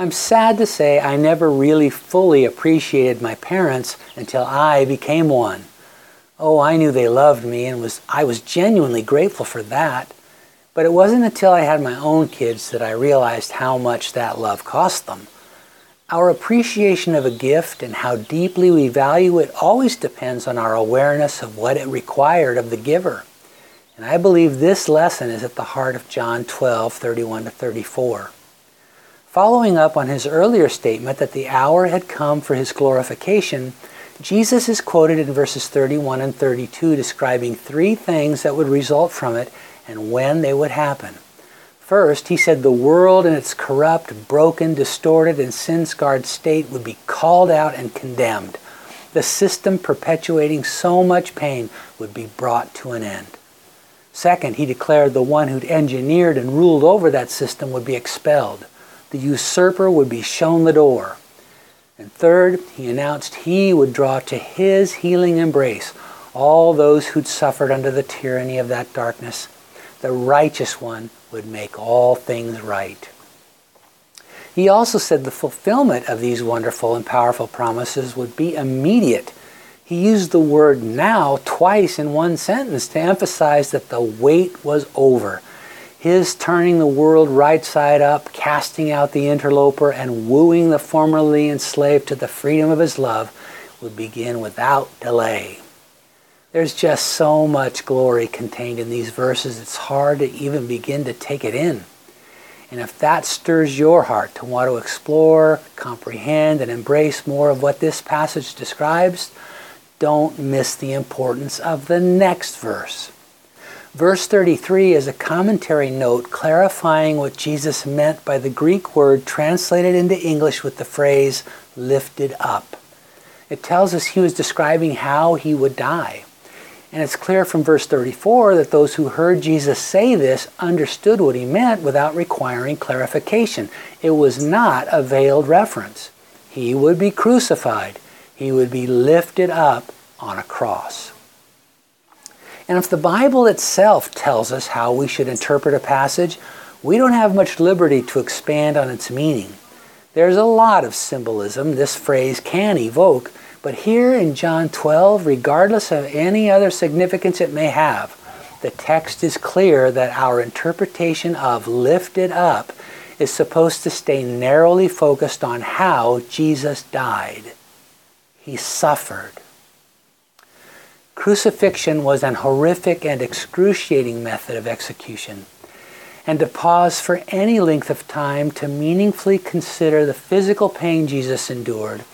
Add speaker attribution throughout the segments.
Speaker 1: I'm sad to say I never really fully appreciated my parents until I became one. Oh, I knew they loved me and was I was genuinely grateful for that. But it wasn't until I had my own kids that I realized how much that love cost them. Our appreciation of a gift and how deeply we value it always depends on our awareness of what it required of the giver. And I believe this lesson is at the heart of John 12, 31 to 34. Following up on his earlier statement that the hour had come for his glorification, Jesus is quoted in verses 31 and 32 describing three things that would result from it and when they would happen. First, he said the world in its corrupt, broken, distorted, and sin scarred state would be called out and condemned. The system perpetuating so much pain would be brought to an end. Second, he declared the one who'd engineered and ruled over that system would be expelled. The usurper would be shown the door. And third, he announced he would draw to his healing embrace all those who'd suffered under the tyranny of that darkness. The righteous one would make all things right. He also said the fulfillment of these wonderful and powerful promises would be immediate he used the word now twice in one sentence to emphasize that the wait was over. His turning the world right side up, casting out the interloper, and wooing the formerly enslaved to the freedom of his love would begin without delay. There's just so much glory contained in these verses, it's hard to even begin to take it in. And if that stirs your heart to want to explore, comprehend, and embrace more of what this passage describes, don't miss the importance of the next verse. Verse 33 is a commentary note clarifying what Jesus meant by the Greek word translated into English with the phrase lifted up. It tells us he was describing how he would die. And it's clear from verse 34 that those who heard Jesus say this understood what he meant without requiring clarification. It was not a veiled reference. He would be crucified he would be lifted up on a cross. And if the Bible itself tells us how we should interpret a passage, we don't have much liberty to expand on its meaning. There's a lot of symbolism this phrase can evoke, but here in John 12, regardless of any other significance it may have, the text is clear that our interpretation of lifted up is supposed to stay narrowly focused on how Jesus died. He suffered. Crucifixion was an horrific and excruciating method of execution. And to pause for any length of time to meaningfully consider the physical pain Jesus endured,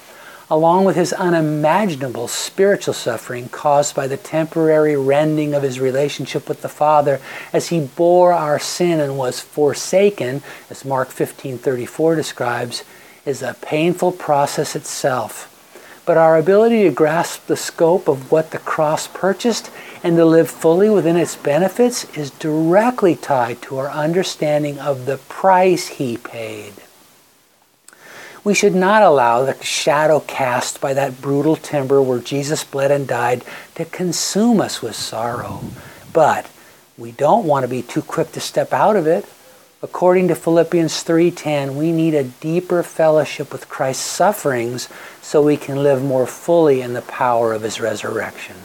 Speaker 1: along with his unimaginable spiritual suffering caused by the temporary rending of his relationship with the Father as he bore our sin and was forsaken, as Mark 15:34 describes, is a painful process itself but our ability to grasp the scope of what the cross purchased and to live fully within its benefits is directly tied to our understanding of the price he paid. We should not allow the shadow cast by that brutal timber where Jesus bled and died to consume us with sorrow. But we don't want to be too quick to step out of it. According to Philippians 3:10, we need a deeper fellowship with Christ's sufferings so we can live more fully in the power of his resurrection.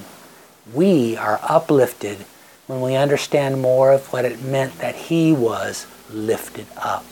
Speaker 1: We are uplifted when we understand more of what it meant that he was lifted up.